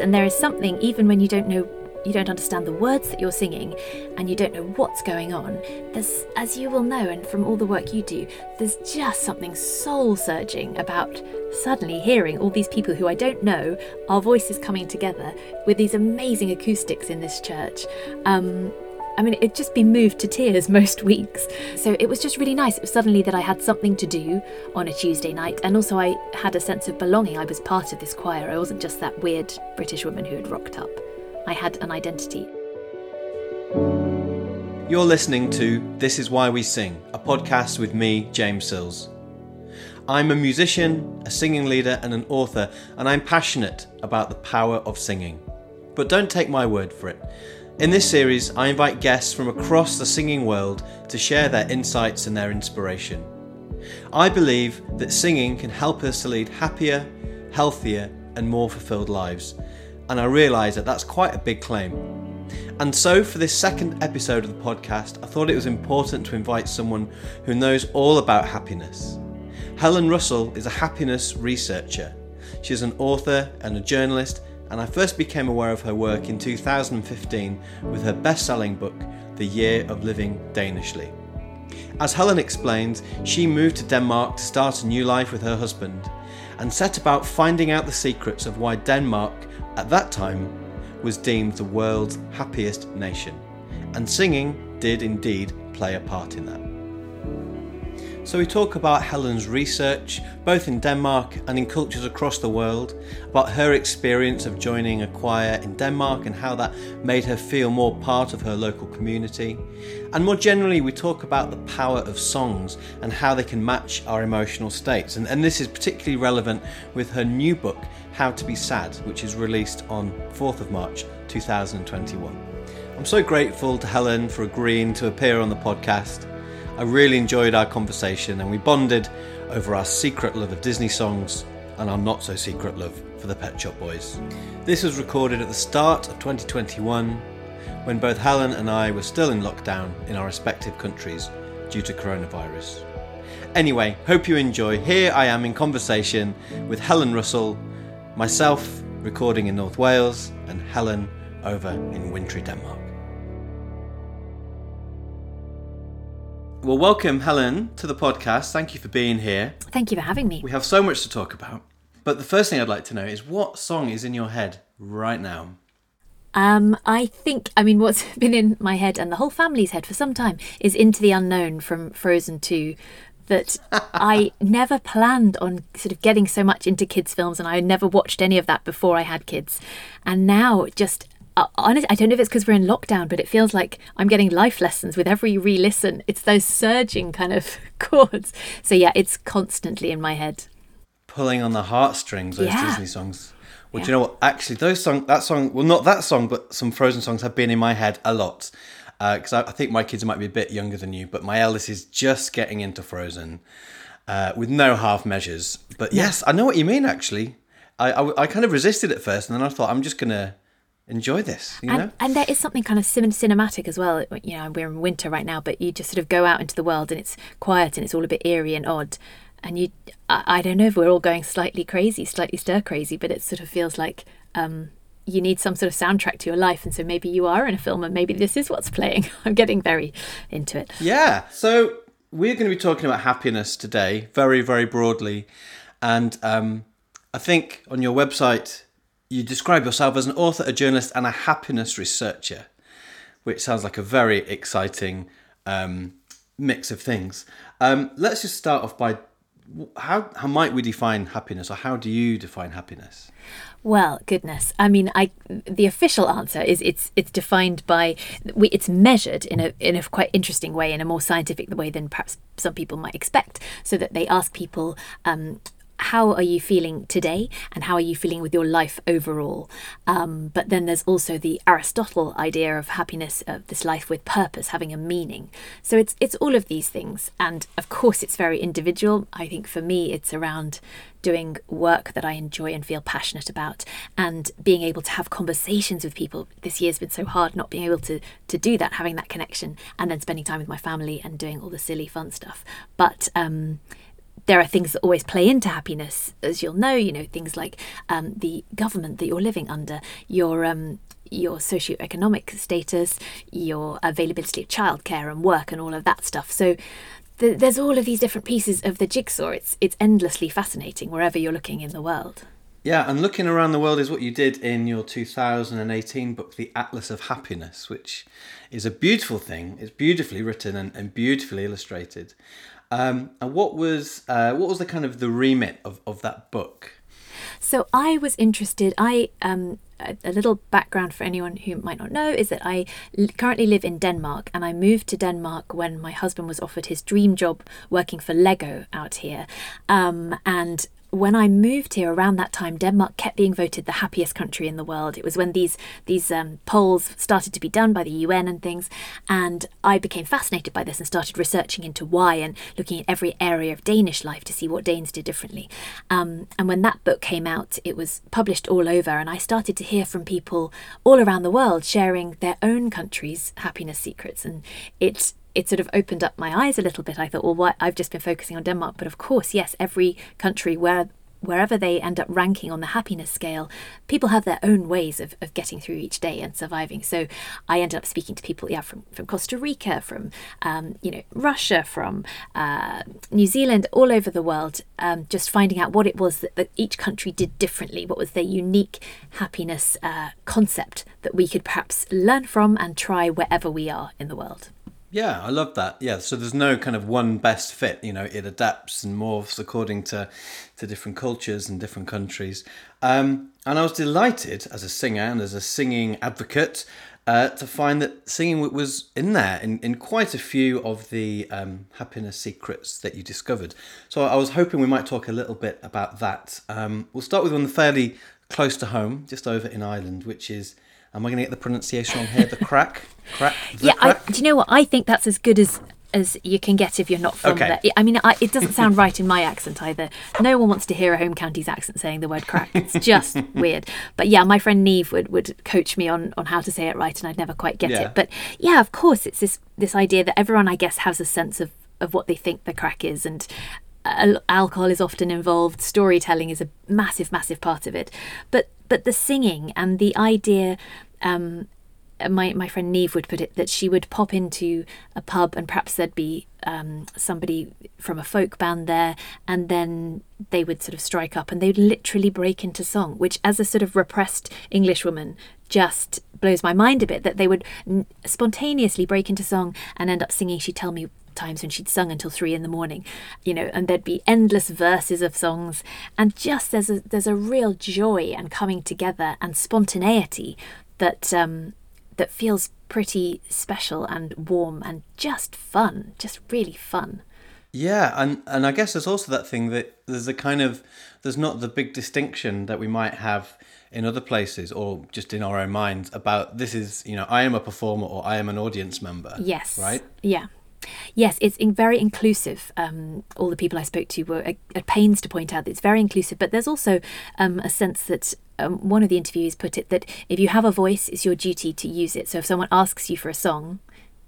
And there is something, even when you don't know you don't understand the words that you're singing and you don't know what's going on, there's, as you will know, and from all the work you do, there's just something soul searching about suddenly hearing all these people who I don't know, our voices coming together with these amazing acoustics in this church. Um, I mean, it'd just be moved to tears most weeks. So it was just really nice. It was suddenly that I had something to do on a Tuesday night, and also I had a sense of belonging. I was part of this choir. I wasn't just that weird British woman who had rocked up. I had an identity. You're listening to This Is Why We Sing, a podcast with me, James Sills. I'm a musician, a singing leader, and an author, and I'm passionate about the power of singing. But don't take my word for it. In this series, I invite guests from across the singing world to share their insights and their inspiration. I believe that singing can help us to lead happier, healthier, and more fulfilled lives and I realise that that's quite a big claim. And so, for this second episode of the podcast, I thought it was important to invite someone who knows all about happiness. Helen Russell is a happiness researcher. She's an author and a journalist, and I first became aware of her work in 2015 with her best selling book, The Year of Living Danishly. As Helen explains, she moved to Denmark to start a new life with her husband and set about finding out the secrets of why Denmark at that time was deemed the world's happiest nation, and singing did indeed play a part in that. So, we talk about Helen's research, both in Denmark and in cultures across the world, about her experience of joining a choir in Denmark and how that made her feel more part of her local community. And more generally, we talk about the power of songs and how they can match our emotional states. And, and this is particularly relevant with her new book, How to Be Sad, which is released on 4th of March 2021. I'm so grateful to Helen for agreeing to appear on the podcast. I really enjoyed our conversation and we bonded over our secret love of Disney songs and our not so secret love for the Pet Shop Boys. This was recorded at the start of 2021 when both Helen and I were still in lockdown in our respective countries due to coronavirus. Anyway, hope you enjoy. Here I am in conversation with Helen Russell, myself recording in North Wales, and Helen over in wintry Denmark. Well, welcome, Helen, to the podcast. Thank you for being here. Thank you for having me. We have so much to talk about. But the first thing I'd like to know is what song is in your head right now? Um, I think, I mean, what's been in my head and the whole family's head for some time is Into the Unknown from Frozen 2. That I never planned on sort of getting so much into kids' films, and I never watched any of that before I had kids. And now, just honestly, I don't know if it's because we're in lockdown, but it feels like I'm getting life lessons with every re listen. It's those surging kind of chords. So, yeah, it's constantly in my head. Pulling on the heartstrings, those Yeah. Disney songs. Well, do Yeah. you know what? Actually, those song, that song, well, not that song, but some Frozen songs have been in my head a lot. Because I, I think my kids might be a bit younger than you, but my eldest is just getting into Frozen uh, with no half measures. But yes, I know what you mean, actually. I, I, I kind of resisted at first, and then I thought, I'm just going to enjoy this, you know? And, and there is something kind of cin- cinematic as well. You know, we're in winter right now, but you just sort of go out into the world and it's quiet and it's all a bit eerie and odd. And you, I, I don't know if we're all going slightly crazy, slightly stir crazy, but it sort of feels like um, you need some sort of soundtrack to your life. And so maybe you are in a film and maybe this is what's playing. I'm getting very into it. Yeah. So we're going to be talking about happiness today, very, very broadly. And um, I think on your website, you describe yourself as an author, a journalist, and a happiness researcher, which sounds like a very exciting um, mix of things. Um, let's just start off by how, how might we define happiness, or how do you define happiness? Well, goodness. I mean, I the official answer is it's it's defined by we it's measured in a in a quite interesting way, in a more scientific way than perhaps some people might expect. So that they ask people. Um, how are you feeling today and how are you feeling with your life overall um, but then there's also the aristotle idea of happiness of this life with purpose having a meaning so it's it's all of these things and of course it's very individual i think for me it's around doing work that I enjoy and feel passionate about and being able to have conversations with people. This year's been so hard not being able to to do that, having that connection and then spending time with my family and doing all the silly fun stuff. But um there are things that always play into happiness, as you'll know. You know things like um, the government that you're living under, your um, your socioeconomic status, your availability of childcare and work, and all of that stuff. So th- there's all of these different pieces of the jigsaw. It's it's endlessly fascinating wherever you're looking in the world. Yeah, and looking around the world is what you did in your 2018 book, The Atlas of Happiness, which is a beautiful thing. It's beautifully written and, and beautifully illustrated. Um, and what was uh, what was the kind of the remit of, of that book? So I was interested. I um, a, little background for anyone who might not know is that I currently live in Denmark, and I moved to Denmark when my husband was offered his dream job working for Lego out here, um, and when I moved here around that time, Denmark kept being voted the happiest country in the world. It was when these these um, polls started to be done by the UN and things, and I became fascinated by this and started researching into why and looking at every area of Danish life to see what Danes did differently. Um, and when that book came out, it was published all over, and I started to hear from people all around the world sharing their own country's happiness secrets, and it it sort of opened up my eyes a little bit. I thought, well, what I've just been focusing on Denmark, but of course, yes, every country where wherever they end up ranking on the happiness scale, people have their own ways of, of getting through each day and surviving. So I ended up speaking to people, yeah, from, from Costa Rica, from um, you know Russia, from uh, New Zealand, all over the world, um, just finding out what it was that, that, each country did differently, what was their unique happiness uh, concept that we could perhaps learn from and try wherever we are in the world. Yeah, I love that. Yeah, so there's no kind of one best fit. You know, it adapts and morphs according to to different cultures and different countries. Um, and I was delighted as a singer and as a singing advocate uh, to find that singing was in there in, in quite a few of the um, happiness secrets that you discovered. So I was hoping we might talk a little bit about that. Um, we'll start with one fairly close to home, just over in Ireland, which is Am I going to get the pronunciation on here? The craic, craic. The yeah, craic? I, do you know what? I think that's as good as as you can get if you're not from okay. there. I mean, I, it doesn't sound right in my accent either. No one wants to hear a home county's accent saying the word craic. It's just weird. But yeah, my friend Neve would, would coach me on, on how to say it right, and I'd never quite get yeah. it. But yeah, of course, it's this this idea that everyone, I guess, has a sense of of what they think the craic is, and alcohol is often involved. Storytelling is a massive, massive part of it. But but the singing and the idea um, my my friend Neve would put it that she would pop into a pub and perhaps there'd be um, somebody from a folk band there, and then they would sort of strike up and they'd literally break into song, which as a sort of repressed English woman just blows my mind a bit that they would n- spontaneously break into song and end up singing. She'd tell me times when she'd sung until three in the morning, you know, and there'd be endless verses of songs, and just there's a there's a real joy and coming together and spontaneity that um, that feels pretty special and warm and just fun, just really fun. Yeah, and and I guess there's also that thing that there's a kind of there's not the big distinction that we might have in other places or just in our own minds about this is you know I am a performer or I am an audience member. Yes. Right. Yeah. Yes, it's in very inclusive. Um, all the people I spoke to were at pains to point out that it's very inclusive, but there's also um, a sense that um, one of the interviewees put it that if you have a voice, it's your duty to use it. So if someone asks you for a song,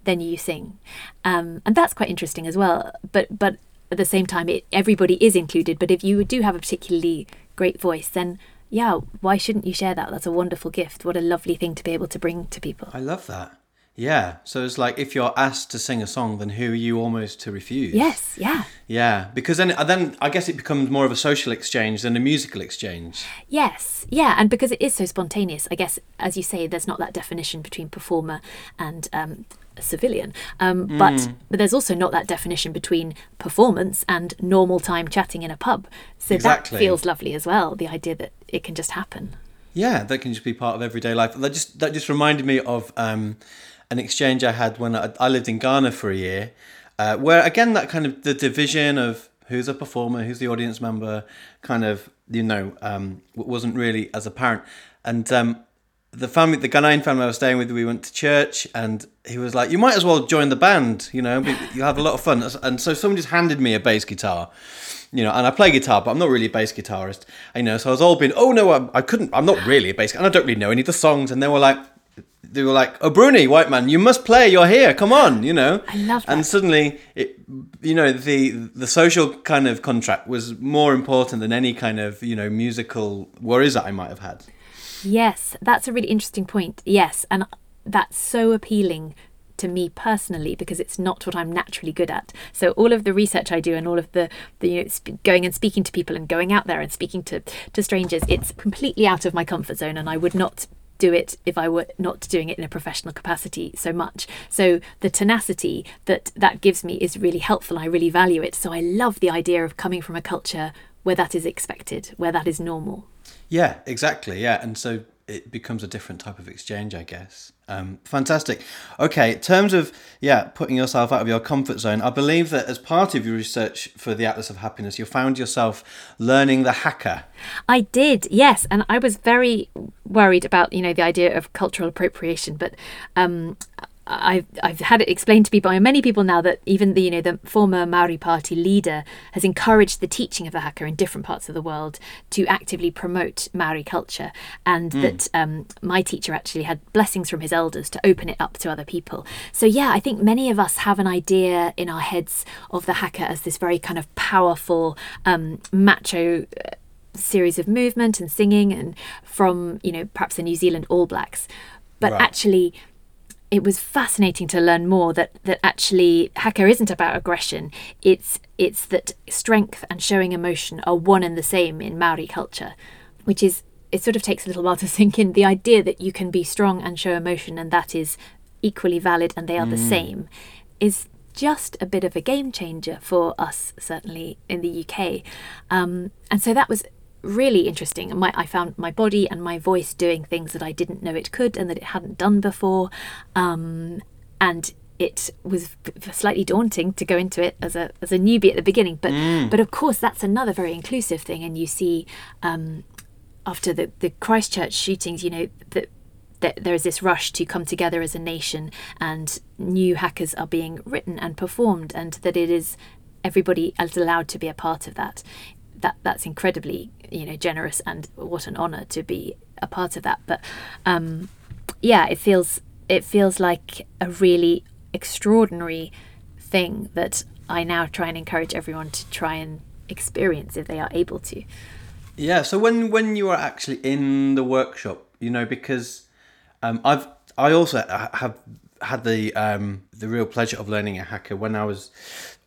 then you sing, um, and that's quite interesting as well. But but at the same time, it, everybody is included. But if you do have a particularly great voice, then yeah, why shouldn't you share that? That's a wonderful gift. What a lovely thing to be able to bring to people. I love that. Yeah. So it's like if you're asked to sing a song, then who are you almost to refuse? Yes. Yeah. Yeah. Because then, then I guess it becomes more of a social exchange than a musical exchange. Yes. Yeah. And because it is so spontaneous, I guess, as you say, there's not that definition between performer and um, civilian. Um, mm. But but there's also not that definition between performance and normal time chatting in a pub. So exactly. that feels lovely as well. The idea that it can just happen. Yeah, that can just be part of everyday life. That just that just reminded me of. Um, an exchange I had when I, I lived in Ghana for a year, uh, where again that kind of the division of who's a performer, who's the audience member, kind of you know um, wasn't really as apparent. And um, the family, the Ghanaian family I was staying with, we went to church, and he was like, "You might as well join the band, you know, you'll have a lot of fun." And so someone just handed me a bass guitar, you know, and I play guitar, but I'm not really a bass guitarist, you know. So I was all being, "Oh no, I, I couldn't, I'm not really a bass, and I don't really know any of the songs." And they were like, they were like, "Oh, Bruni, white man, you must play. You're here. Come on," you know. I love And suddenly, it, you know, the the social kind of contract was more important than any kind of you know musical worries that I might have had. Yes, that's a really interesting point. Yes, and that's so appealing to me personally because it's not what I'm naturally good at. So all of the research I do and all of the, the you know sp- going and speaking to people and going out there and speaking to to strangers, it's completely out of my comfort zone, and I would not do it if I were not doing it in a professional capacity so much. So the tenacity that that gives me is really helpful. I really value it. So I love the idea of coming from a culture where that is expected, where that is normal. Yeah, exactly. Yeah, and so it becomes a different type of exchange, I guess. Um, fantastic. Okay, in terms of yeah, putting yourself out of your comfort zone, I believe that as part of your research for the Atlas of Happiness, you found yourself learning the haka. I did, yes, and I was very worried about you know the idea of cultural appropriation, but um, I've I've had it explained to me by many people now that even the you know the former Maori Party leader has encouraged the teaching of the haka in different parts of the world to actively promote Maori culture, and that um, my teacher actually had blessings from his elders to open it up to other people. So yeah, I think many of us have an idea in our heads of the haka as this very kind of powerful um, macho series of movement and singing and from you know perhaps the New Zealand All Blacks but Right. actually it was fascinating to learn more that that actually haka isn't about aggression. It's it's that strength and showing emotion are one and the same in Maori culture which is it sort of takes a little while to sink in. The idea that you can be strong and show emotion and that is equally valid and they are the same is just a bit of a game changer for us certainly in the UK um, and so that was really interesting. My, I found my body and my voice doing things that I didn't know it could and that it hadn't done before. Um, and it was slightly daunting to go into it as a as a newbie at the beginning but but of course that's another very inclusive thing. And you see um, after the, the Christchurch shootings, you know, that that there is this rush to come together as a nation and new hakas are being written and performed and that it is everybody is allowed to be a part of that. That that's incredibly, you know, generous and what an honour to be a part of that. But um yeah, it feels it feels like a really extraordinary thing that I now try and encourage everyone to try and experience if they are able to. Yeah. So when when you are actually in the workshop, you know, because um, I've I also have had the um, the real pleasure of learning a haka when I was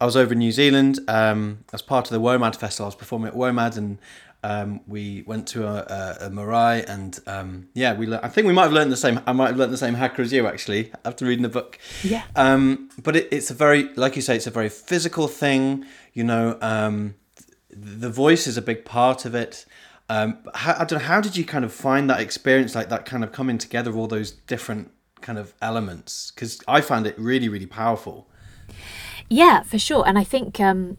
I was over in New Zealand um, as part of the WOMAD festival. I was performing at WOMAD and. Um, we went to a, a, a marae and um, yeah, we. Le- I think we might have learned the same. I might have learned the same haka as you actually after reading the book. Yeah. Um, but it, it's a very, like you say, it's a very physical thing. You know, um, the voice is a big part of it. Um, how, I don't know. How did you kind of find that experience, like that kind of coming together of all those different kind of elements? Because I found it really, really powerful. Yeah, for sure. And I think um,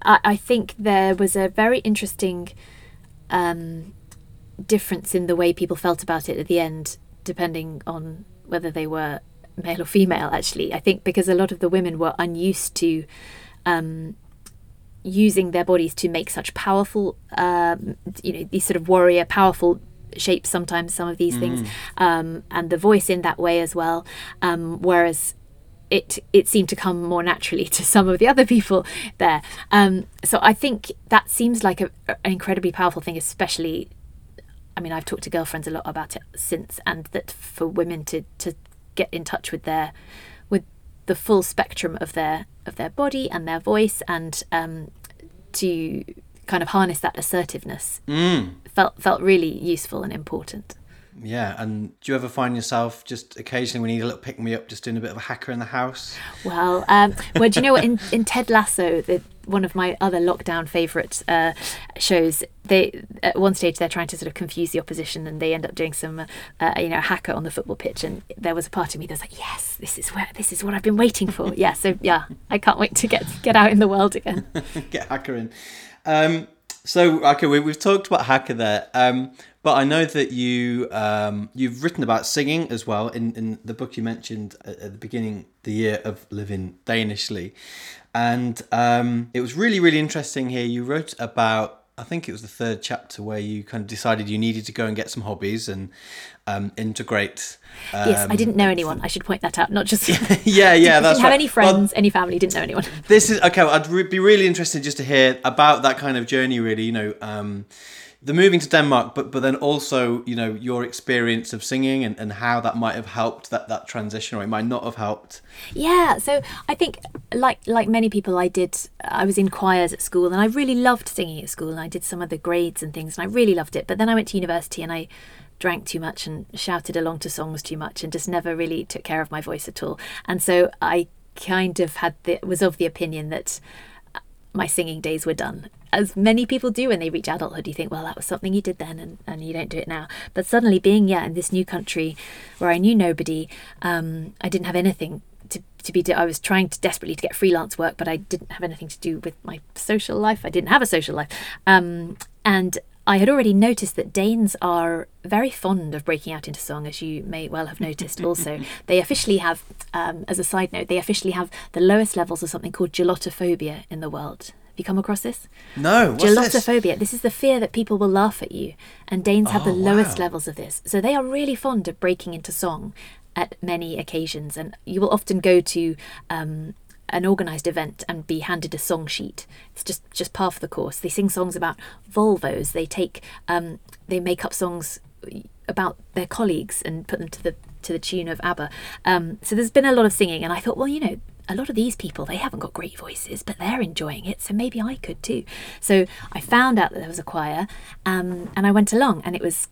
I, I think there was a very interesting um, difference in the way people felt about it at the end, depending on whether they were male or female. Actually, I think because a lot of the women were unused to. Um, using their bodies to make such powerful um, you know these sort of warrior powerful shapes sometimes some of these things um, and the voice in that way as well um, whereas it it seemed to come more naturally to some of the other people there um, so I think that seems like a, an incredibly powerful thing especially I mean I've talked to girlfriends a lot about it since and that for women to to get in touch with their with the full spectrum of their of their body and their voice and um, to kind of harness that assertiveness felt felt really useful and important. Yeah. And do you ever find yourself just occasionally we need a little pick me up, just doing a bit of a haka in the house? Well, um, well, do you know what? In, in Ted Lasso, the, one of my other lockdown favourite uh, shows, they at one stage they're trying to sort of confuse the opposition, and they end up doing some, uh, you know, haka on the football pitch. And there was a part of me that's like, yes, this is where this is what I've been waiting for. yeah, so yeah, I can't wait to get get out in the world again. get haka in. Um, so okay, we, we've talked about haka there, um, but I know that you um, you've written about singing as well in, in the book you mentioned at, at the beginning, the year of living Danishly, and um, it was really really interesting here. You wrote about I think it was the third chapter where you kind of decided you needed to go and get some hobbies and um, integrate. Um, yes, I didn't know anyone. I should point that out. Not just yeah, yeah. Didn't That's have right. any Well, friends, any family. Didn't know anyone. this is okay. well, I'd re- be really interested just to hear about that kind of journey. Really, you know, um, the moving to Denmark, but but then also, you know, your experience of singing and, and how that might have helped that that transition, or it might not have helped. Yeah, so I think like like many people I did I was in choirs at school and I really loved singing at school and I did some of the grades and things and I really loved it. But then I went to university and I drank too much and shouted along to songs too much and just never really took care of my voice at all. And so I kind of had the was of the opinion that my singing days were done. As many people do when they reach adulthood, you think, well, that was something you did then and, and you don't do it now. But suddenly, being, yeah, in this new country where I knew nobody, um, I didn't have anything to, to be, I was trying to desperately to get freelance work, but I didn't have anything to do with my social life. I didn't have a social life. Um, and I had already noticed that Danes are very fond of breaking out into song, as you may well have noticed also. they officially have, um, as a side note, they officially have the lowest levels of something called gelotophobia in the world. Have you come across this? No, what's this? This is the fear that people will laugh at you. And Danes have the Oh, lowest wow. levels of this. So they are really fond of breaking into song at many occasions. And you will often go to um, an organised event and be handed a song sheet. It's just, just part of the course. They sing songs about Volvos. They take, um, they make up songs about their colleagues and put them to the to the tune of ABBA. Um, so there's been a lot of singing, and I thought, well, you know, a lot of these people they haven't got great voices, but they're enjoying it, so maybe I could too. So I found out that there was a choir, um, and I went along, and it was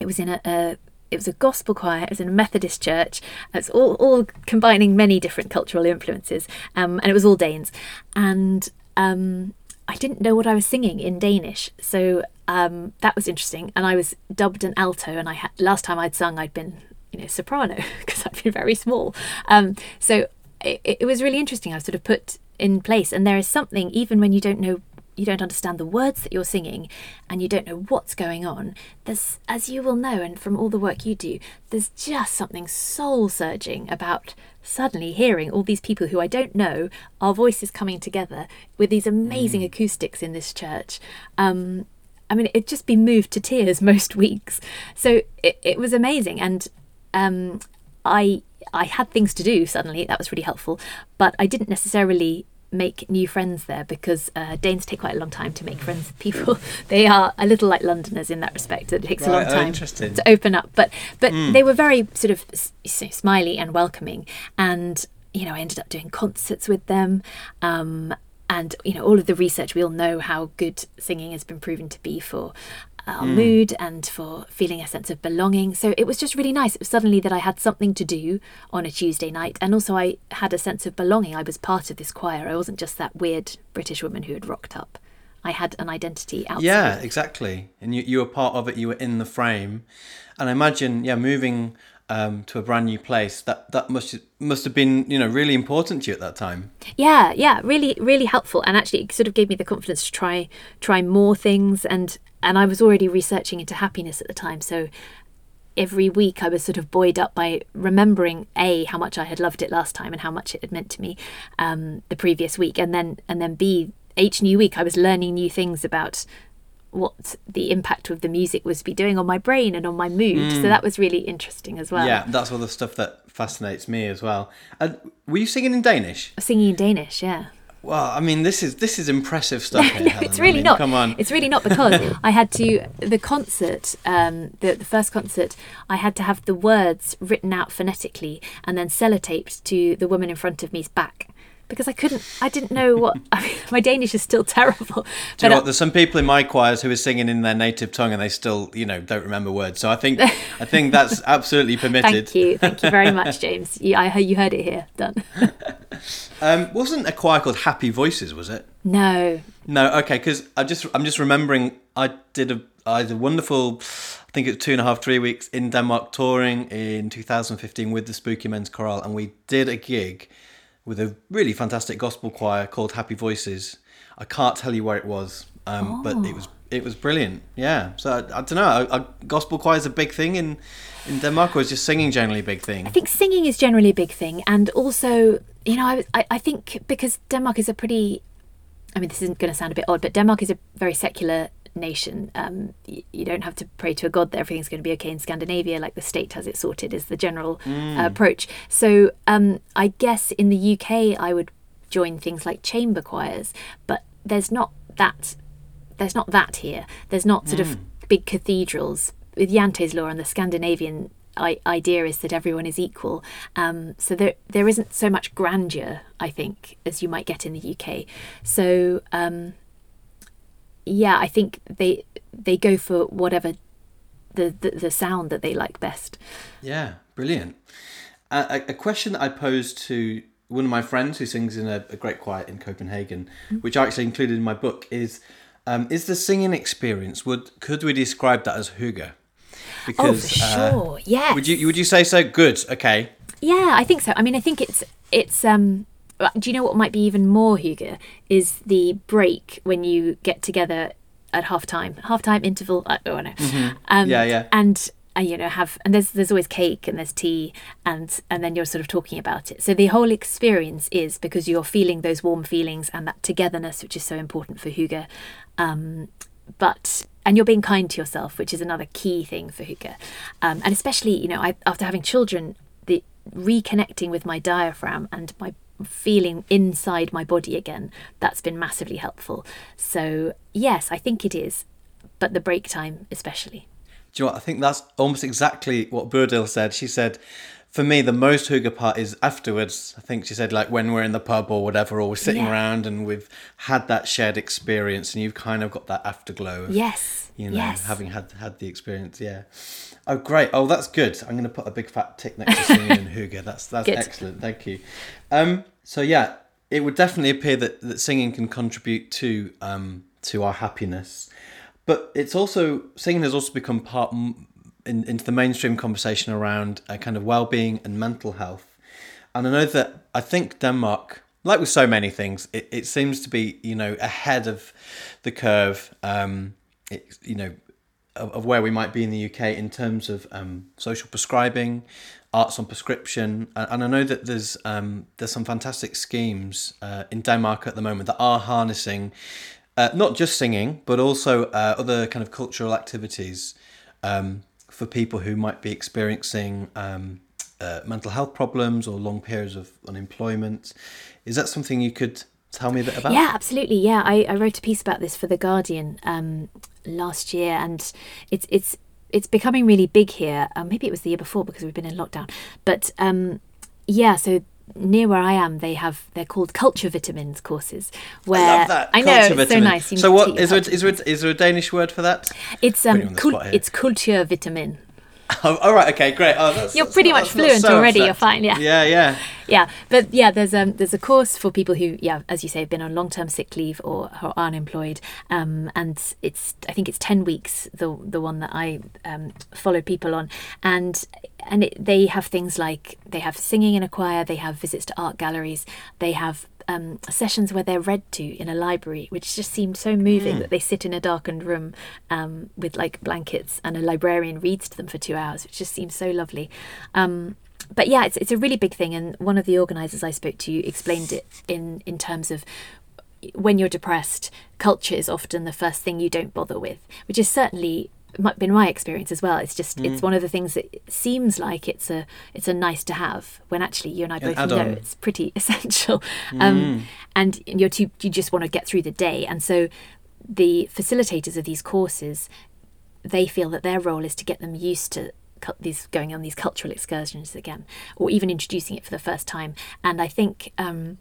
it was in a, a it was a gospel choir. It was in a Methodist church. It's all all combining many different cultural influences, um, and it was all Danes. And um, I didn't know what I was singing in Danish, so um, that was interesting. And I was dubbed an alto, and I had last time I'd sung, I'd been you know soprano because I'd been very small. Um, so it, it was really interesting. I was sort of put in place, and there is something even when you don't know you don't understand the words that you're singing and you don't know what's going on there's as you will know and from all the work you do there's just something soul surging about suddenly hearing all these people who I don't know our voices coming together with these amazing acoustics in this church. Um I mean it'd just be moved to tears most weeks. So it, it was amazing. And um I I had things to do suddenly that was really helpful but I didn't necessarily make new friends there because uh, Danes take quite a long time to make friends with people. they are a little like Londoners in that respect. It takes a long Right, oh, time to open up, but but they were very sort of smiley and welcoming. And you know, I ended up doing concerts with them. Um, and you know, all of the research, we all know how good singing has been proven to be for our hmm. mood and for feeling a sense of belonging. So it was just really nice. It was suddenly that I had something to do on a Tuesday night, and also I had a sense of belonging. I was part of this choir. I wasn't just that weird British woman who had rocked up. I had an identity outside. Yeah, exactly. And you, you were part of it. You were in the frame, and I imagine, yeah, moving um, to a brand new place that that must must have been you know really important to you at that time. yeah yeah really really helpful and actually it sort of gave me the confidence to try try more things and and i was already researching into happiness at the time so every week i was sort of buoyed up by remembering a how much i had loved it last time and how much it had meant to me um, the previous week and then and then b each new week i was learning new things about what the impact of the music was be doing on my brain and on my mood so that was really interesting as well Yeah, that's all the stuff that fascinates me as well. And were you singing in Danish? singing in danish yeah Well, I mean, this is this is impressive stuff. Here, no, Helen. it's I really mean, not. Come on. It's really not because I had to the concert, um, the the first concert. I had to have the words written out phonetically and then sellotaped to the woman in front of me's back because I couldn't. I didn't know what. I mean, my Danish is still terrible. Do you know what? There's some people in my choirs who are singing in their native tongue and they still, you know, don't remember words. So I think I think that's absolutely permitted. Thank you, thank you very much, James. You, I you heard it here. Done. Um, wasn't a choir called Happy Voices? Was it? no, No. Okay, because I just I'm just remembering I did a I had a wonderful. I think it was two and a half, three weeks in Denmark touring in 2015 with the Spooky Men's Chorale, and we did a gig with a really fantastic gospel choir called Happy Voices. I can't tell you where it was, um, but it was it was brilliant. Yeah. So I, I don't know. Are, are gospel choirs a big thing in in Denmark, or is just singing generally a big thing? I think singing is generally a big thing, and also, you know, I, I think because Denmark is a pretty I mean, this isn't going to sound a bit odd, but Denmark is a very secular nation. Um, you, you don't have to pray to a god that everything's going to be okay in Scandinavia, like the state has it sorted, is the general Mm. uh, approach. So um, I guess in the UK, I would join things like chamber choirs, but there's not that. There's not that here. There's not sort Mm. of big cathedrals with Jante's law and the Scandinavian I- idea is that everyone is equal. Um, so there there isn't so much grandeur, I think, as you might get in the UK. So um, yeah, I think they they go for whatever the, the, the sound that they like best. Yeah, brilliant. Uh, a, a question that I posed to one of my friends who sings in a, a great choir in Copenhagen, which I actually included in my book, is um, is the singing experience would could we describe that as hygge? Oh, for sure. Yeah. would you would you say so? Good. Okay. Yeah, I think so. I mean, I think it's it's. Um, uh, do you know what might be even more hygge is the break when you get together at half time, half time interval. I don't know. Um, Mm-hmm. Yeah, yeah. And uh, you know have and there's there's always cake and there's tea and and then you're sort of talking about it. So the whole experience is because you're feeling those warm feelings and that togetherness, which is so important for hygge. Um, but and you're being kind to yourself, which is another key thing for hygge. Um, and especially, you know, I, after having children, the reconnecting with my diaphragm and my feeling inside my body again, that's been massively helpful. So yes, I think it is, but the break time especially. Do you know what? I think that's almost exactly what Burdil said. She said, for me, the most hygge part is afterwards. I think she said, like when we're in the pub or whatever, or we're sitting Yeah. around and we've had that shared experience, and you've kind of got that afterglow. Of, Yes. You know, yes. having had had the experience. Yeah. Oh, great. Oh, that's good. I'm going to put a big fat tick next to singing and hygge. That's that's Good. excellent. Thank you. Um, so yeah, it would definitely appear that, that singing can contribute to um, to our happiness, but it's also singing has also become part m- in, into the mainstream conversation around uh, kind of well-being and mental health. And I know that I think Denmark, like with so many things, it, it seems to be you know ahead of the curve. Um, it, you know of, of where we might be in the UK in terms of um, social prescribing, arts on prescription, and, and I know that there's um, there's some fantastic schemes uh, in Denmark at the moment that are harnessing uh, not just singing but also uh, other kind of cultural activities um, for people who might be experiencing um, uh, mental health problems or long periods of unemployment. Is that something you could tell me a bit about? Yeah, absolutely. Yeah, I, I wrote a piece about this for the Guardian um, last year, and it's it's it's becoming really big here. Um, maybe it was the year before because we've been in lockdown. But um, yeah, so near where I am, they have they're called culture vitamins courses. Where I love that. I know Culture it's so nice. You So need to what take your is there, culture is there vitamins. is there a Danish word for that? It's Putting um you on the cul- it's culture vitamin. Oh, all right. Okay. Great. Oh, that's, You're that's pretty not- much fluent so already, abstract. you're fine, yeah. Yeah. Yeah. yeah but yeah there's um there's a course for people who yeah as you say have been on long-term sick leave or are unemployed um and it's i think it's 10 weeks the the one that i um follow people on and and it, they have things like they have singing in a choir they have visits to art galleries they have um, sessions where they're read to in a library, which just seemed so moving that they sit in a darkened room um, with like blankets and a librarian reads to them for two hours, which just seems so lovely. Um, but yeah, it's it's a really big thing, and one of the organisers I spoke to explained it in in terms of when you're depressed, culture is often the first thing you don't bother with, which is certainly been my experience as well. It's just it's one of the things that seems like it's a it's a nice to have when actually you and I both know it's pretty essential. Um, and you're too you just want to get through the day, and so the facilitators of these courses they feel that their role is to get them used to these going on these cultural excursions again, or even introducing it for the first time. And I think um,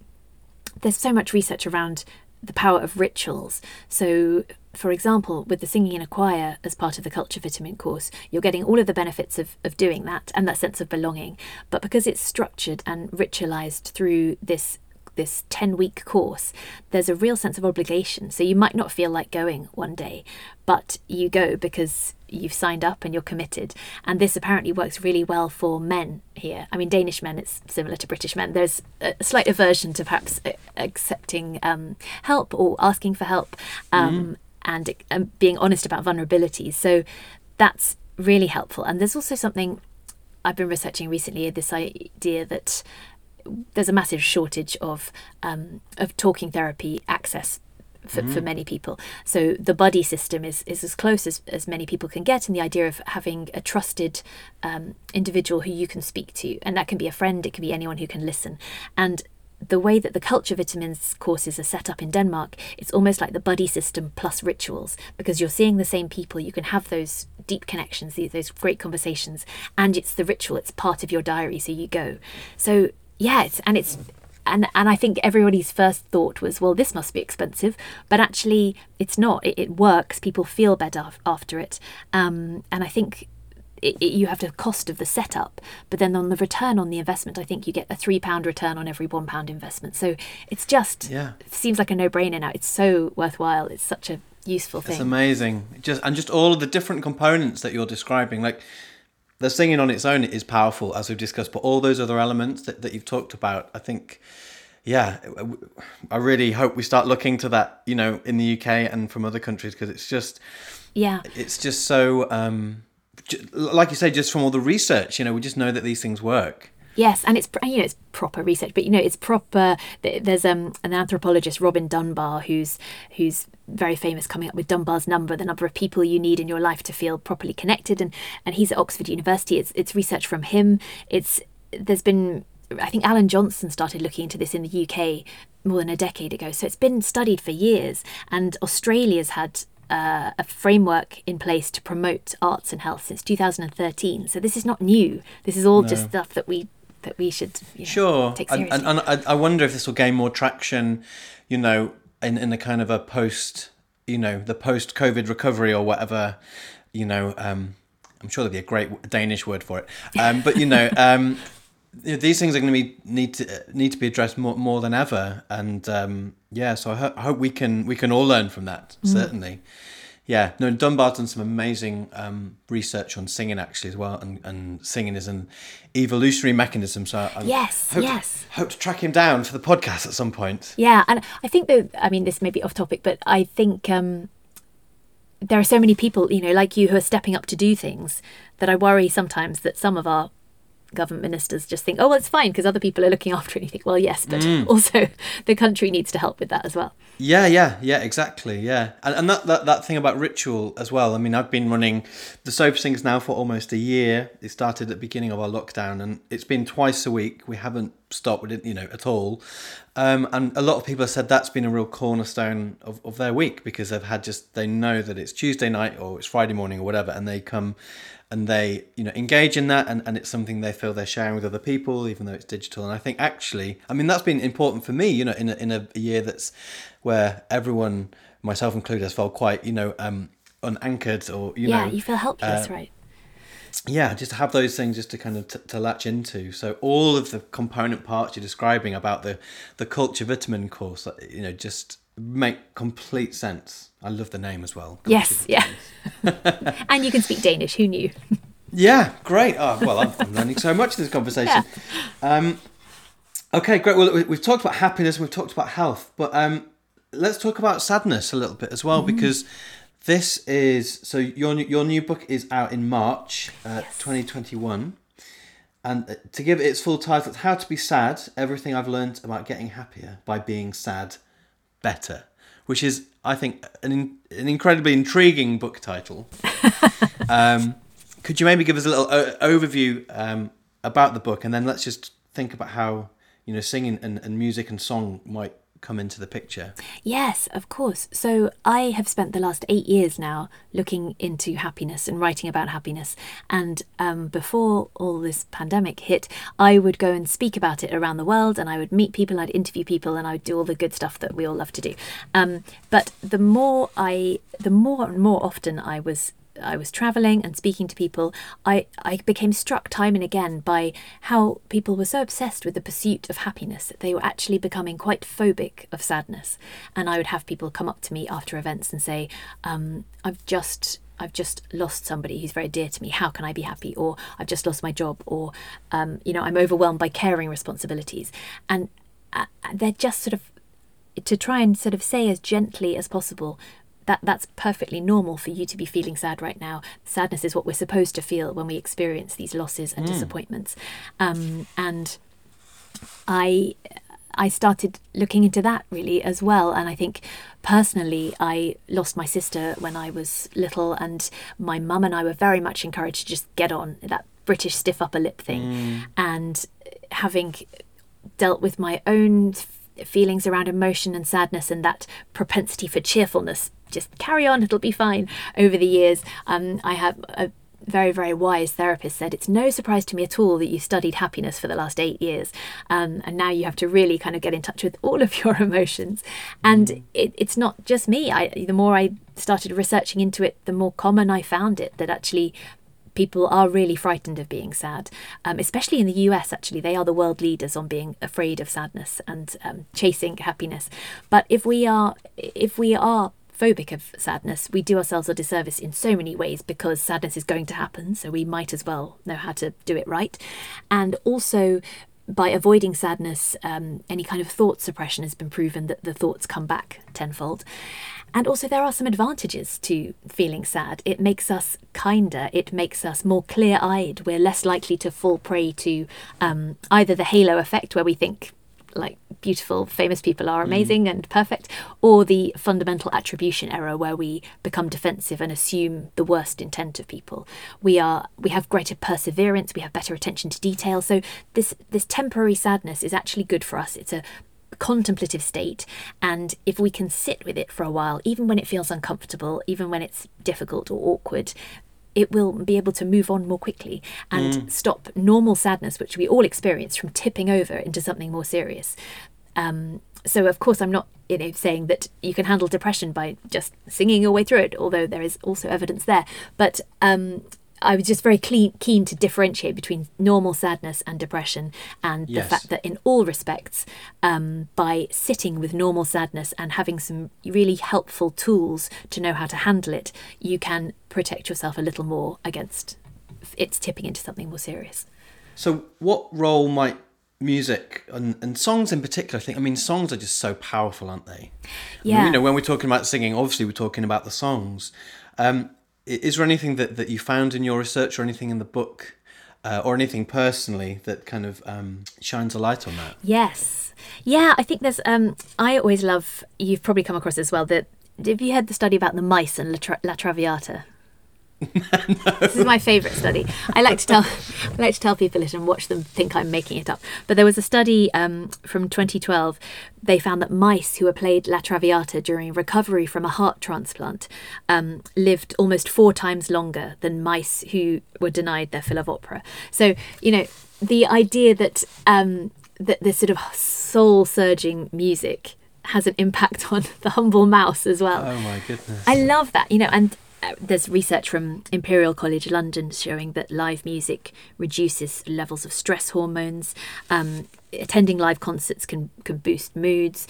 there's so much research around the power of rituals. So, for example, with the singing in a choir as part of the culture vitamin course, you're getting all of the benefits of, of doing that and that sense of belonging. But because it's structured and ritualized through this this 10 week course, there's a real sense of obligation. So you might not feel like going one day, but you go because you've signed up and you're committed. And this apparently works really well for men here. I mean, Danish men, it's similar to British men. There's a slight aversion to perhaps uh, accepting um, help or asking for help um, and um, being honest about vulnerabilities. So that's really helpful. And there's also something I've been researching recently this idea that there's a massive shortage of um, of talking therapy access for, mm. for many people. So the buddy system is, is as close as, as many people can get, and the idea of having a trusted um, individual who you can speak to, and that can be a friend, it can be anyone who can listen. And the way that the culture vitamins courses are set up in Denmark, it's almost like the buddy system plus rituals because you're seeing the same people. You can have those deep connections, those great conversations, and it's the ritual. It's part of your diary, so you go. So yeah, it's, and it's and and I think everybody's first thought was, well, this must be expensive, but actually, it's not. It, it works. People feel better after it, um, and I think it, it, you have the cost of the setup, but then on the return on the investment, I think you get a three pound return on every one pound investment. So it's just yeah. seems like a no brainer now. It's so worthwhile. It's such a useful thing. It's amazing. Just and just all of the different components that you're describing, like the singing on its own is powerful, as we've discussed, but all those other elements that, that you've talked about, I think yeah, I really hope we start looking to that, you know, in the UK and from other countries because it's just, yeah, it's just so um, like you say, just from all the research, you know, we just know that these things work. Yes, and it's you know it's proper research, but you know it's proper. There's um, an anthropologist, Robin Dunbar, who's who's very famous, coming up with Dunbar's number, the number of people you need in your life to feel properly connected, and and he's at Oxford University. It's it's research from him. It's there's been I think Alan Johnson started looking into this in the UK more than a decade ago, so it's been studied for years, and Australia's had uh, a framework in place to promote arts and health since 2013. So this is not new. This is all no. just stuff that we that we should you know, sure. Take seriously. And, and, and I wonder if this will gain more traction, you know, in in a kind of a post, you know, the post COVID recovery or whatever, you know. Um, I'm sure there'll be a great Danish word for it. Um, but you know, um, these things are going to be need to need to be addressed more more than ever, and um, yeah, so I, ho- I, hope we can we can all learn from that. Mm. Certainly, yeah. No, Dunbar's done some amazing um, research on singing actually as well, and, and singing is an evolutionary mechanism. So I yes, hope yes, to, hope to track him down for the podcast at some point. Yeah, and I think that I mean this may be off topic, but I think. Um, there are so many people, you know, like you who are stepping up to do things that I worry sometimes that some of our government ministers just think, oh, well, it's fine because other people are looking after it. You think, well, yes, but mm. also the country needs to help with that as well. Yeah, yeah, yeah, exactly. Yeah. And, and that, that, that thing about ritual as well. I mean, I've been running the Soap Sings now for almost a year. It started at the beginning of our lockdown and it's been twice a week. We haven't stopped with it, you know, at all. Um, and a lot of people have said that's been a real cornerstone of, of their week because they've had just, they know that it's Tuesday night or it's Friday morning or whatever, and they come and they you know engage in that and, and it's something they feel they're sharing with other people even though it's digital. And i think actually i mean that's been important for me you know in a, in a year that's where everyone myself included has felt quite you know um unanchored or you yeah, know you feel helpless uh, right. yeah just to have those things just to kind of t- to latch into. So all of the component parts you're describing about the the culture vitamin course you know just make complete sense. I love the name as well. Yes, yeah. and you can speak Danish. Who knew? yeah, great. Oh, well, I'm, I'm learning so much in this conversation. Yeah. Um, okay, great. Well, we've talked about happiness, we've talked about health, but um, let's talk about sadness a little bit as well, mm. because this is so your your new book is out in March, uh, yes. 2021. And uh, to give it its full title, it's How to Be Sad Everything I've Learned About Getting Happier by Being Sad better, which is, I think, an, an incredibly intriguing book title. um, could you maybe give us a little o- overview um, about the book, and then let's just think about how you know singing and, and music and song might come into the picture? Yes, of course. So I have spent the last eight years now looking into happiness and writing about happiness. And um, before all this pandemic hit, I would go and speak about it around the world and I would meet people, I'd interview people, and I would do all the good stuff that we all love to do. Um, but the more I, the more and more often I was I was traveling and speaking to people, I, I became struck time and again by how people were so obsessed with the pursuit of happiness that they were actually becoming quite phobic of sadness. And I would have people come up to me after events and say, um, I've just I've just lost somebody who's very dear to me. How can I be happy? Or I've just lost my job. Or, um, you know, I'm overwhelmed by caring responsibilities. And uh, they're just sort of to try and sort of say as gently as possible that that's perfectly normal for you to be feeling sad right now. Sadness is what we're supposed to feel when we experience these losses and mm. disappointments. Um, and I I started looking into that really as well. And I think personally, I lost my sister when I was little, and my mum and I were very much encouraged to just get on that British stiff upper lip thing. Mm. And having dealt with my own feelings around emotion and sadness and that propensity for cheerfulness, just carry on, it'll be fine. Over the years, um, I have a very, very wise therapist said, It's no surprise to me at all that you studied happiness for the last eight years. Um, and now you have to really kind of get in touch with all of your emotions. And it, it's not just me. I, the more I started researching into it, the more common I found it that actually people are really frightened of being sad, um, especially in the US. Actually, they are the world leaders on being afraid of sadness and um, chasing happiness. But if we are, if we are phobic of sadness, we do ourselves a disservice in so many ways because sadness is going to happen. So we might as well know how to do it right, and also. By avoiding sadness, um, any kind of thought suppression has been proven that the thoughts come back tenfold. And also, there are some advantages to feeling sad. It makes us kinder, it makes us more clear eyed. We're less likely to fall prey to um, either the halo effect, where we think like beautiful, famous people are amazing and perfect, or the fundamental attribution error where we become defensive and assume the worst intent of people. We are we have greater perseverance, we have better attention to detail. So this this temporary sadness is actually good for us. It's a contemplative state and if we can sit with it for a while even when it feels uncomfortable even when it's difficult or awkward it will be able to move on more quickly and stop normal sadness which we all experience from tipping over into something more serious. Um, so of course i'm not you know saying that you can handle depression by just singing your way through it although there is also evidence there. But um, I was just very clean, keen to differentiate between normal sadness and depression, and Yes. the fact that in all respects, um, by sitting with normal sadness and having some really helpful tools to know how to handle it, you can protect yourself a little more against it's tipping into something more serious. So, what role might music and, and songs in particular? I think. I mean, songs are just so powerful, aren't they? I mean, Yeah. you know, when we're talking about singing, obviously we're talking about the songs. Um, is there anything that, that you found in your research, or anything in the book, uh, or anything personally that kind of um, shines a light on that? Yes. Yeah, I think there's um I always love you've probably come across as well that have you heard the study about the mice and La, Tra- La Traviata? This is my favourite study. I like to tell I like to tell people it and watch them think I'm making it up. But there was a study um, from 2012. They found that mice who were played La Traviata during recovery from a heart transplant um, lived almost four times longer than mice who were denied their fill of opera. So you know the idea that um, that this sort of soul surging music has an impact on the humble mouse as well. Oh my goodness! I love that, you know, and there's research from Imperial College London showing that live music reduces levels of stress hormones. Um, attending live concerts can can boost moods.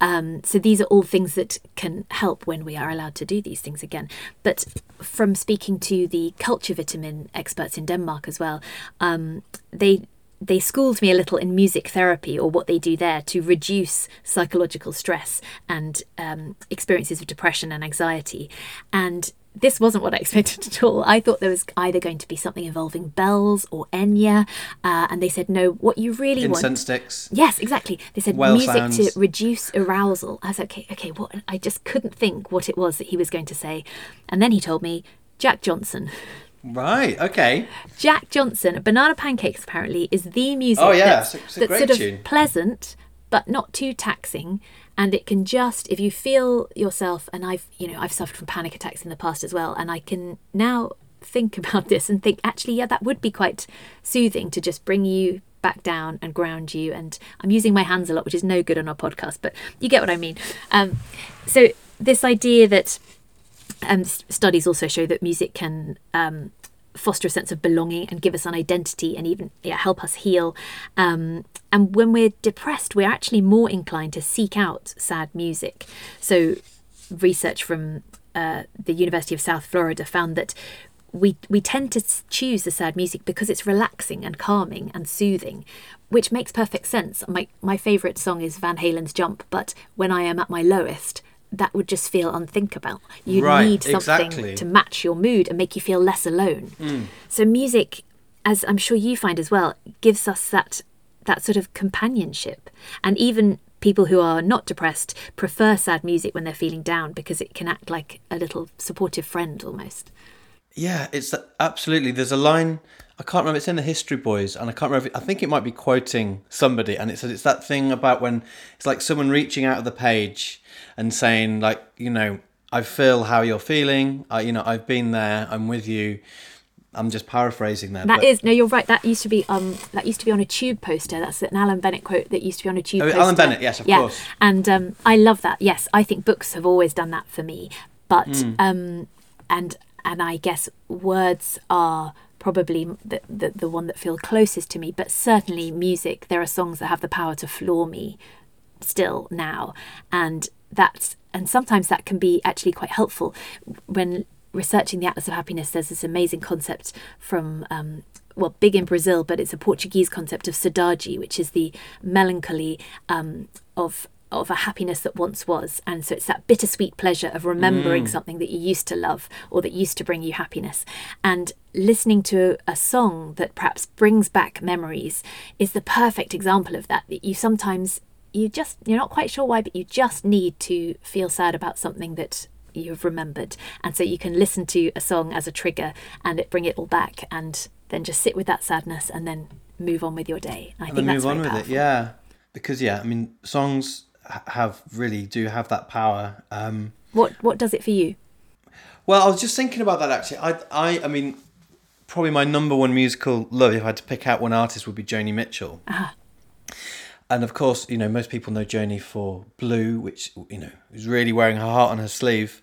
Um, so these are all things that can help when we are allowed to do these things again. But from speaking to the culture vitamin experts in Denmark as well, um, they they schooled me a little in music therapy or what they do there to reduce psychological stress and um, experiences of depression and anxiety. And this wasn't what I expected at all. I thought there was either going to be something involving bells or Enya, uh, and they said no. What you really want Incense sticks. Yes, exactly. They said Well music sounds. to reduce arousal. I was like, okay, okay, what? I just couldn't think what it was that he was going to say. And then he told me Jack Johnson. Right. Okay. Jack Johnson, Banana Pancakes apparently is the music Oh, yeah, that's, it's a- it's a that's great sort of tune. pleasant but not too taxing and it can just if you feel yourself and I've you know I've suffered from panic attacks in the past as well and I can now think about this and think actually yeah that would be quite soothing to just bring you back down and ground you. And I'm using my hands a lot which is no good on our podcast but you get what I mean. Um, so this idea that um, studies also show that music can um, foster a sense of belonging and give us an identity and even yeah, help us heal. Um, and when we're depressed, we're actually more inclined to seek out sad music. So, research from uh, the University of South Florida found that we we tend to choose the sad music because it's relaxing and calming and soothing, which makes perfect sense. My my favorite song is Van Halen's Jump, but when I am at my lowest, that would just feel unthinkable. You Right, need something exactly. to match your mood and make you feel less alone. Mm. So music, as I'm sure you find as well, gives us that that sort of companionship. And even people who are not depressed prefer sad music when they're feeling down because it can act like a little supportive friend almost. Yeah, it's absolutely. There's a line I can't remember. It's in the History Boys, and I can't remember. I think it might be quoting somebody, and it says it's that thing about when it's like someone reaching out of the page and saying, like, you know, I feel how you're feeling. I, you know, I've been there. I'm with you. I'm just paraphrasing that. That is no, you're right. That used to be um that used to be on a tube poster. That's an Alan Bennett quote that used to be on a tube. Oh, poster. Alan Bennett, yes, of yeah. course. And um, I love that. Yes, I think books have always done that for me. But Mm. um, and and I guess words are probably the, the the one that feel closest to me. But certainly music. There are songs that have the power to floor me still now, and that's and sometimes that can be actually quite helpful when researching the Atlas of Happiness. There's this amazing concept from um, well, big in Brazil, but it's a Portuguese concept of saudade, which is the melancholy um, of of a happiness that once was, and so it's that bittersweet pleasure of remembering something that you used to love or that used to bring you happiness, and listening to a song that perhaps brings back memories is the perfect example of that. That you sometimes you just you're not quite sure why, but you just need to feel sad about something that you've remembered, and so you can listen to a song as a trigger and it bring it all back, and then just sit with that sadness and then move on with your day. I and think that's move on with powerful. it. Yeah, because yeah, I mean, songs have really do have that power. Um, What what does it for you? Well, I was just thinking about that actually. I, I, I mean, probably my number one musical love, if I had to pick out one artist, would be Joni Mitchell. Ah. And of course, you know, most people know Joni for Blue, which you know is really wearing her heart on her sleeve.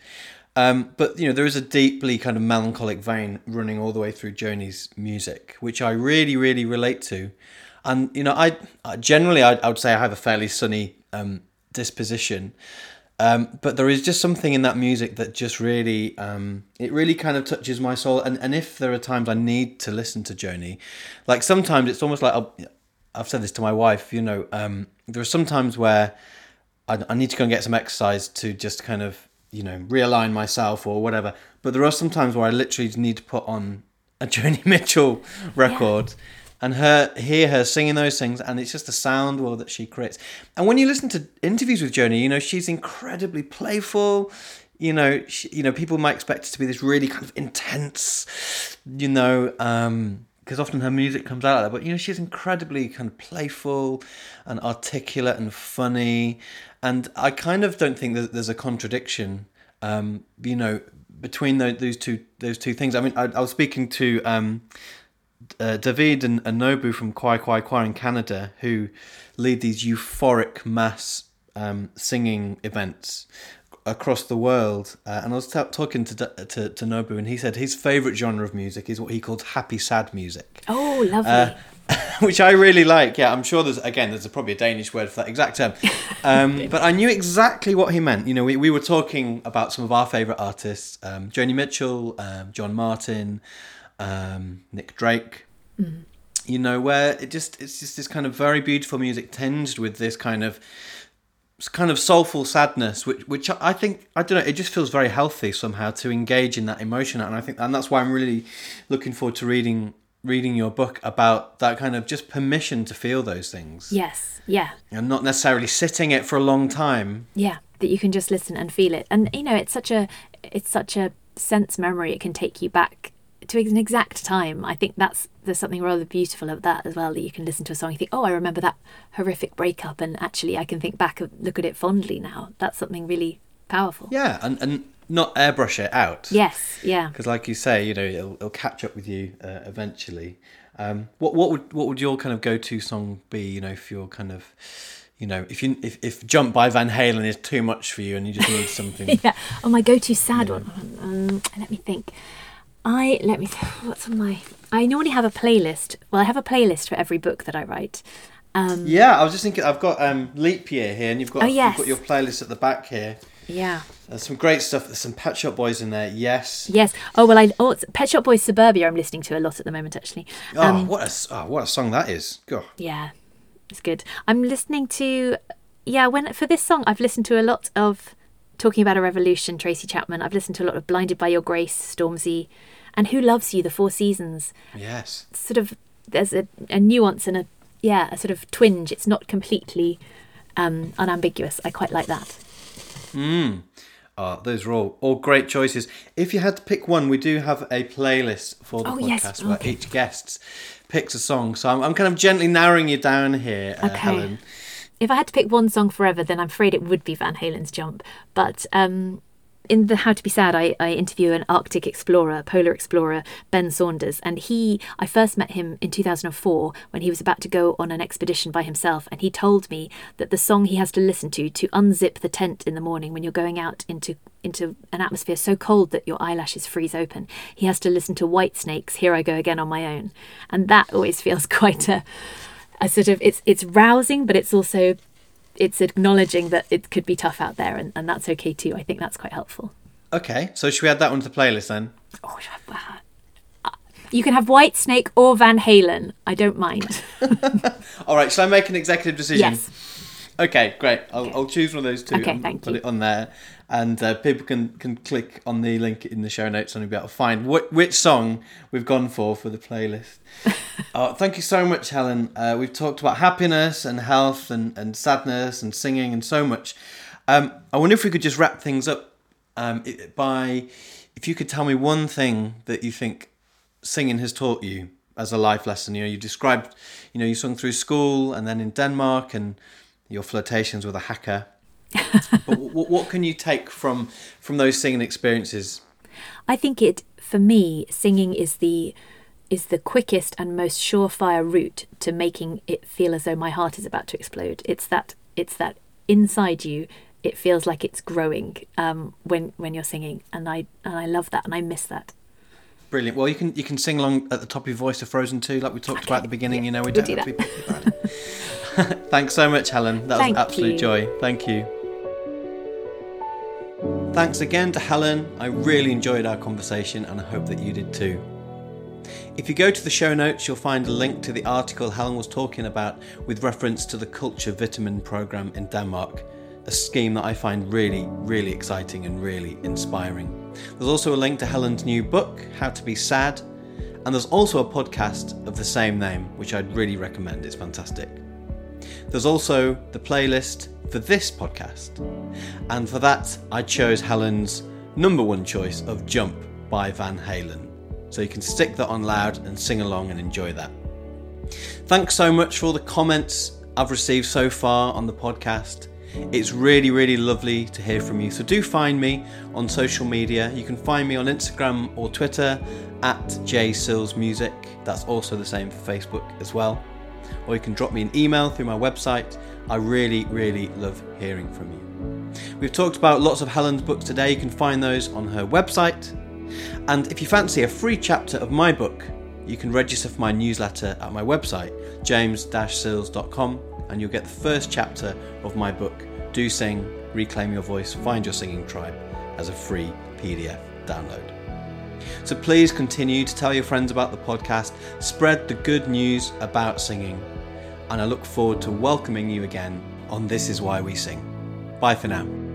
Um, but you know, there is a deeply kind of melancholic vein running all the way through Joni's music, which I really, really relate to. And you know, I, I generally I, I would say I have a fairly sunny um, disposition, um, but there is just something in that music that just really um, it really kind of touches my soul. And and if there are times I need to listen to Joni, like sometimes it's almost like I'll, I've said this to my wife. You know, um, there are some times where I, I need to go and get some exercise to just kind of you know realign myself or whatever. But there are some times where I literally need to put on a Joni Mitchell record and her hear her singing those things, and it's just the sound world that she creates. And when you listen to interviews with Joni, you know she's incredibly playful. You know, she, you know people might expect it to be this really kind of intense, you know. Um, because often her music comes out like that. But you know, she's incredibly kind of playful and articulate and funny, and I kind of don't think that there's a contradiction, um, you know, between those, those two those two things. I mean, I, I was speaking to um, uh, David and, and Nobu from Choir Choir Choir in Canada, who lead these euphoric mass um, singing events across the world. Uh, and I was ta talking to, to to Nobu, and he said his favorite genre of music is what he called happy sad music, Oh, lovely. Uh, which I really like. Yeah, I'm sure there's again there's a, probably a Danish word for that exact term, um, but I knew exactly what he meant. You know, we, we were talking about some of our favorite artists: um, Joni Mitchell, um, John Martyn, um, Nick Drake. You know, where it just it's just this kind of very beautiful music tinged with this kind of kind of soulful sadness, which which I think I don't know, it just feels very healthy somehow to engage in that emotion, and I think and that's why I'm really looking forward to reading reading your book about that kind of just permission to feel those things yes. Yeah. and not necessarily sitting it for a long time. Yeah. That you can just listen and feel it, and you know, it's such a it's such a sense memory. It can take you back to an exact time. I think that's there's something rather beautiful of that as well. That you can listen to a song and think, oh, I remember that horrific breakup, and actually, I can think back and look at it fondly now. That's something really powerful. Yeah, and and not airbrush it out. Yes. Yeah. because like you say, you know, it'll, it'll catch up with you uh, eventually. Um, what what would what would your kind of go to song be? You know, if you're kind of, you know, if you if, if Jump by Van Halen is too much for you and you just need something. yeah. Oh, my go-to sad one. Um, let me think. I let me. What's on my? I normally have a playlist. Well, I have a playlist for every book that I write. Um, yeah, I was just thinking. I've got um, Leap Year here, and you've got Oh, yes. you've got your playlist at the back here. yeah. There's some great stuff. There's some Pet Shop Boys in there. Yes. Yes. Oh well, I. Oh, Pet Shop Boys Suburbia. I'm listening to a lot at the moment, actually. Oh, Um, what a oh, what a song that is. God. Yeah, it's good. I'm listening to. Yeah, when for this song, I've listened to a lot of talking about a revolution. Tracy Chapman. I've listened to a lot of Blinded by Your Grace, Stormzy, and Who Loves You, The Four Seasons. Yes. sort of there's a, a nuance and a yeah a sort of twinge. It's not completely um, unambiguous. I quite like that. Mm. Oh, those are all, all great choices. If you had to pick one, we do have a playlist for the Oh, podcast yes, where okay. each guest picks a song. So I'm, I'm kind of gently narrowing you down here, uh, Okay. Helen. If I had to pick one song forever, then I'm afraid it would be Van Halen's Jump. But um, in the How to Be Sad, I, I interview an Arctic explorer, polar explorer, Ben Saunders. And he, I first met him in 2004 when he was about to go on an expedition by himself. And he told me that the song he has to listen to to unzip the tent in the morning when you're going out into into an atmosphere so cold that your eyelashes freeze open. He has to listen to Whitesnake's Here I Go Again on My Own. And that always feels quite a a sort of it's it's rousing but it's also it's acknowledging that it could be tough out there and, and that's okay too i think that's quite helpful Okay, so should we add that one to the playlist then? oh, should I have that? Uh, you can have Whitesnake or van halen i don't mind All right, shall I make an executive decision? yes Okay, great. I'll, I'll choose one of those two Okay, and thank put you. it on there. And uh, people can, can click on the link in the show notes and you'll be able to find wh- which song we've gone for for the playlist. uh, thank you so much, Helen. Uh, we've talked about happiness and health and, and sadness and singing and so much. Um, I wonder if we could just wrap things up um, by if you could tell me one thing that you think singing has taught you as a life lesson. You know, you described, you know, you sung through school and then in Denmark and your flirtations with a haka. But what, what can you take from from those singing experiences? i think it for me singing is the is the quickest and most surefire route to making it feel as though my heart is about to explode it's that it's that inside you it feels like it's growing um, when when you're singing and i and i love that and i miss that Brilliant. Well, you can you can sing along at the top of your voice to Frozen 2, like we talked about at the beginning. yeah, you know, we we'll don't do have to be picky about it. Thanks so much, Helen. That was an absolute you. joy. Thank you. Thanks again to Helen. I really enjoyed our conversation and I hope that you did too. If you go to the show notes, you'll find a link to the article Helen was talking about with reference to the Culture Vitamin program in Denmark, a scheme that I find really, really exciting and really inspiring. There's also a link to Helen's new book, How to Be Sad, and there's also a podcast of the same name, which I'd really recommend. It's fantastic. There's also the playlist for this podcast, and for that, I chose Helen's number one choice of Jump by Van Halen. So you can stick that on loud and sing along and enjoy that. Thanks so much for all the comments I've received so far on the podcast. It's really, really lovely to hear from you. So do find me on social media. You can find me on Instagram or Twitter at jsillsmusic. That's also the same for Facebook as well. Or you can drop me an email through my website. I really, really love hearing from you. We've talked about lots of Helen's books today. You can find those on her website. And if you fancy a free chapter of my book, you can register for my newsletter at my website, james-sills.com, and you'll get the first chapter of my book, Do Sing, Reclaim Your Voice, Find Your Singing Tribe, as a free PDF download. So please continue to tell your friends about the podcast, spread the good news about singing, and I look forward to welcoming you again on This Is Why We Sing. Bye for now.